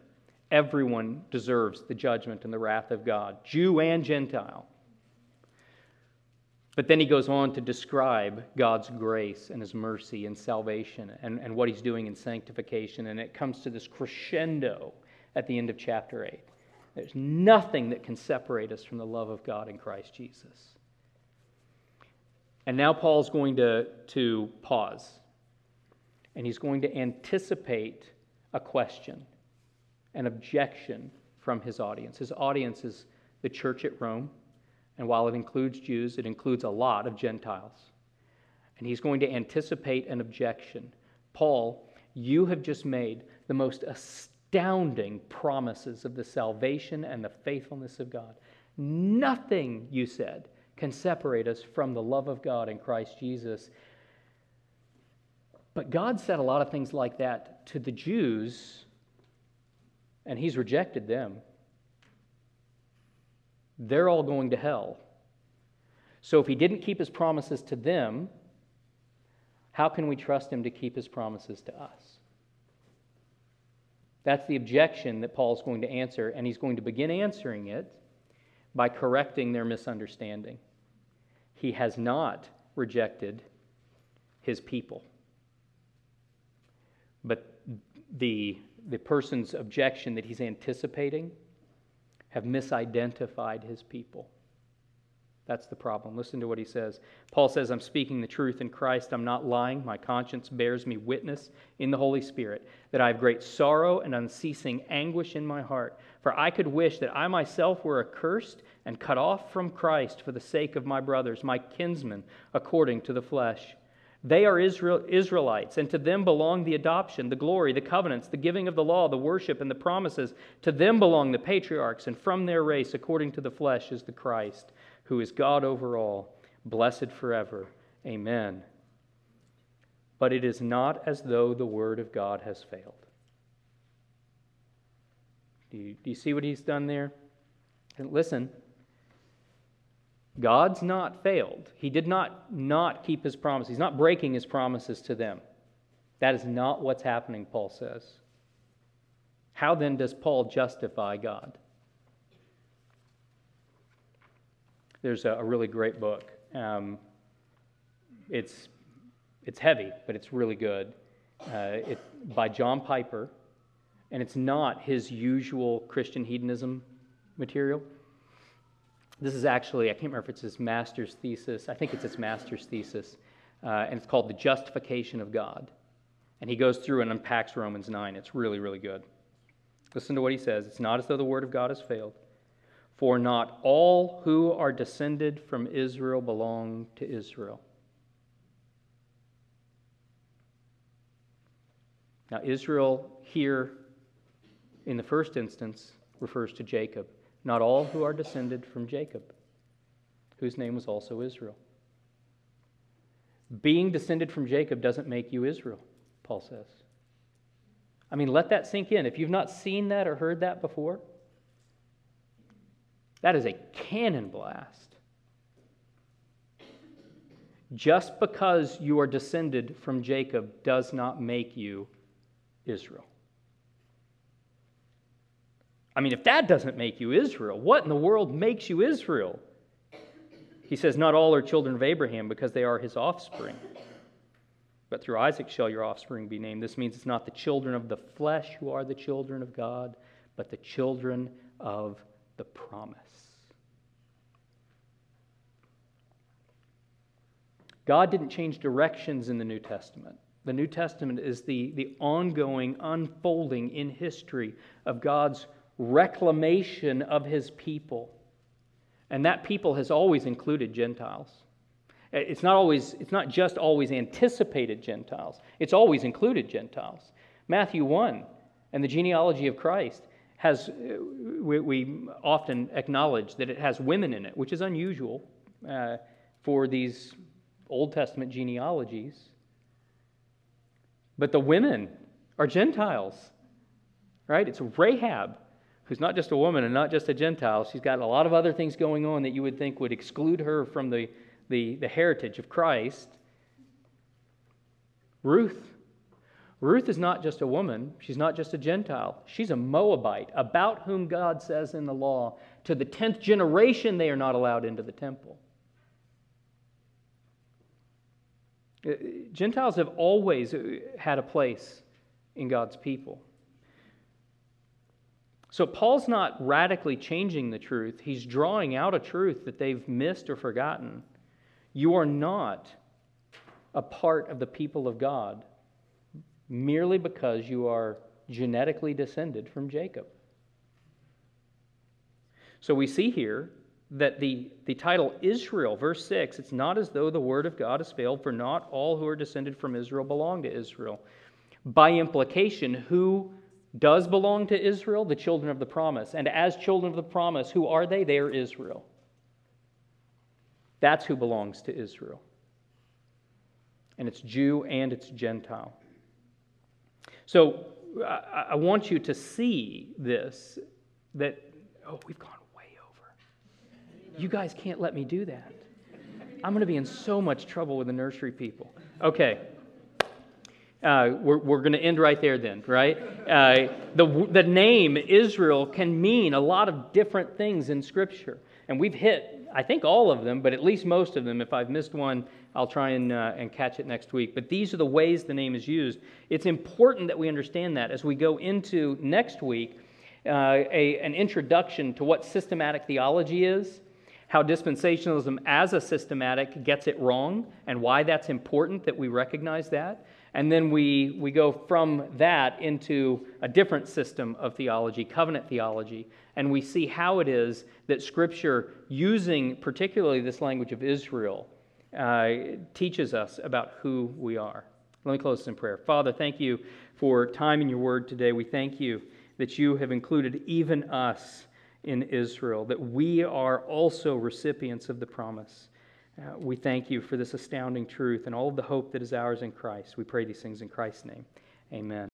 everyone deserves the judgment and the wrath of God, Jew and Gentile. But then he goes on to describe God's grace and his mercy and salvation and, and what he's doing in sanctification. And it comes to this crescendo at the end of chapter 8. There's nothing that can separate us from the love of God in Christ Jesus. And now Paul's going to, to pause and he's going to anticipate a question, an objection from his audience. His audience is the church at Rome, and while it includes Jews, it includes a lot of Gentiles. And he's going to anticipate an objection. Paul, you have just made the most astounding promises of the salvation and the faithfulness of God. Nothing, you said, can separate us from the love of God in Christ Jesus. But God said a lot of things like that to the Jews, and He's rejected them. They're all going to hell. So if He didn't keep His promises to them, how can we trust Him to keep His promises to us? That's the objection that Paul's going to answer, and he's going to begin answering it by correcting their misunderstanding. He has not rejected his people. But the, the person's objection that he's anticipating have misidentified his people. That's the problem. Listen to what he says. Paul says, I'm speaking the truth in Christ. I'm not lying. My conscience bears me witness in the Holy Spirit that I have great sorrow and unceasing anguish in my heart. For I could wish that I myself were accursed and cut off from Christ for the sake of my brothers, my kinsmen, according to the flesh. They are Israel, Israelites, and to them belong the adoption, the glory, the covenants, the giving of the law, the worship, and the promises. To them belong the patriarchs, and from their race, according to the flesh, is the Christ who is God over all, blessed forever. Amen. But it is not as though the word of God has failed. Do you, do you see what he's done there? And listen, God's not failed. He did not not keep his promise. He's not breaking his promises to them. That is not what's happening, Paul says. How then does Paul justify God? There's a, really great book. Um, it's, it's heavy, but it's really good. Uh, by John Piper, and it's not his usual Christian hedonism material. This is actually, I can't remember if it's his master's thesis. I think it's his master's thesis, uh, and it's called The Justification of God. And he goes through and unpacks Romans 9. It's really, really good. Listen to what he says. It's not as though the word of God has failed. For not all who are descended from Israel belong to Israel. Now, Israel here, in the first instance, refers to Jacob. Not all who are descended from Jacob, whose name was also Israel. Being descended from Jacob doesn't make you Israel, Paul says. I mean, let that sink in. If you've not seen that or heard that before, that is a cannon blast. Just because you are descended from Jacob does not make you Israel. I mean, if that doesn't make you Israel, what in the world makes you Israel? He says, Not all are children of Abraham because they are his offspring. but through Isaac shall your offspring be named. This means it's not the children of the flesh who are the children of God, but the children of the promise. God didn't change directions in the New Testament. The New Testament is the, the ongoing unfolding in history of God's reclamation of his people. And that people has always included Gentiles. It's not always, it's not just always anticipated Gentiles, it's always included Gentiles. Matthew 1 and the genealogy of Christ has, we, we often acknowledge that it has women in it, which is unusual uh, for these Old Testament genealogies. But the women are Gentiles, right? It's Rahab, who's not just a woman and not just a Gentile. She's got a lot of other things going on that you would think would exclude her from the, the, the heritage of Christ. Ruth. Ruth is not just a woman, she's not just a Gentile. She's a Moabite, about whom God says in the law, to the tenth generation they are not allowed into the temple. Uh, Gentiles have always had a place in God's people. So Paul's not radically changing the truth, he's drawing out a truth that they've missed or forgotten. You are not a part of the people of God merely because you are genetically descended from Jacob. So we see here that the, the title Israel, verse 6, it's not as though the word of God has failed, for not all who are descended from Israel belong to Israel. By implication, who does belong to Israel? The children of the promise. And as children of the promise, who are they? They are Israel. That's who belongs to Israel. And it's Jew and it's Gentile. So I, I want you to see this that, oh, we've gone way over. You guys can't let me do that. I'm going to be in so much trouble with the nursery people. Okay. Uh, we're we're going to end right there then, right? Uh, the, the name Israel can mean a lot of different things in Scripture. And we've hit, I think, all of them, but at least most of them. If I've missed one, I'll try and, uh, and catch it next week. But these are the ways the name is used. It's important that we understand that as we go into next week uh, a, an introduction to what systematic theology is, how dispensationalism as a systematic gets it wrong, and why that's important that we recognize that. And then we, we go from that into a different system of theology, covenant theology, and we see how it is that Scripture, using particularly this language of Israel, uh, teaches us about who we are. Let me close this in prayer. Father, thank you for time in your word today. We thank you that you have included even us in Israel, that we are also recipients of the promise. Uh, we thank you for this astounding truth and all of the hope that is ours in Christ. We pray these things in Christ's name. Amen.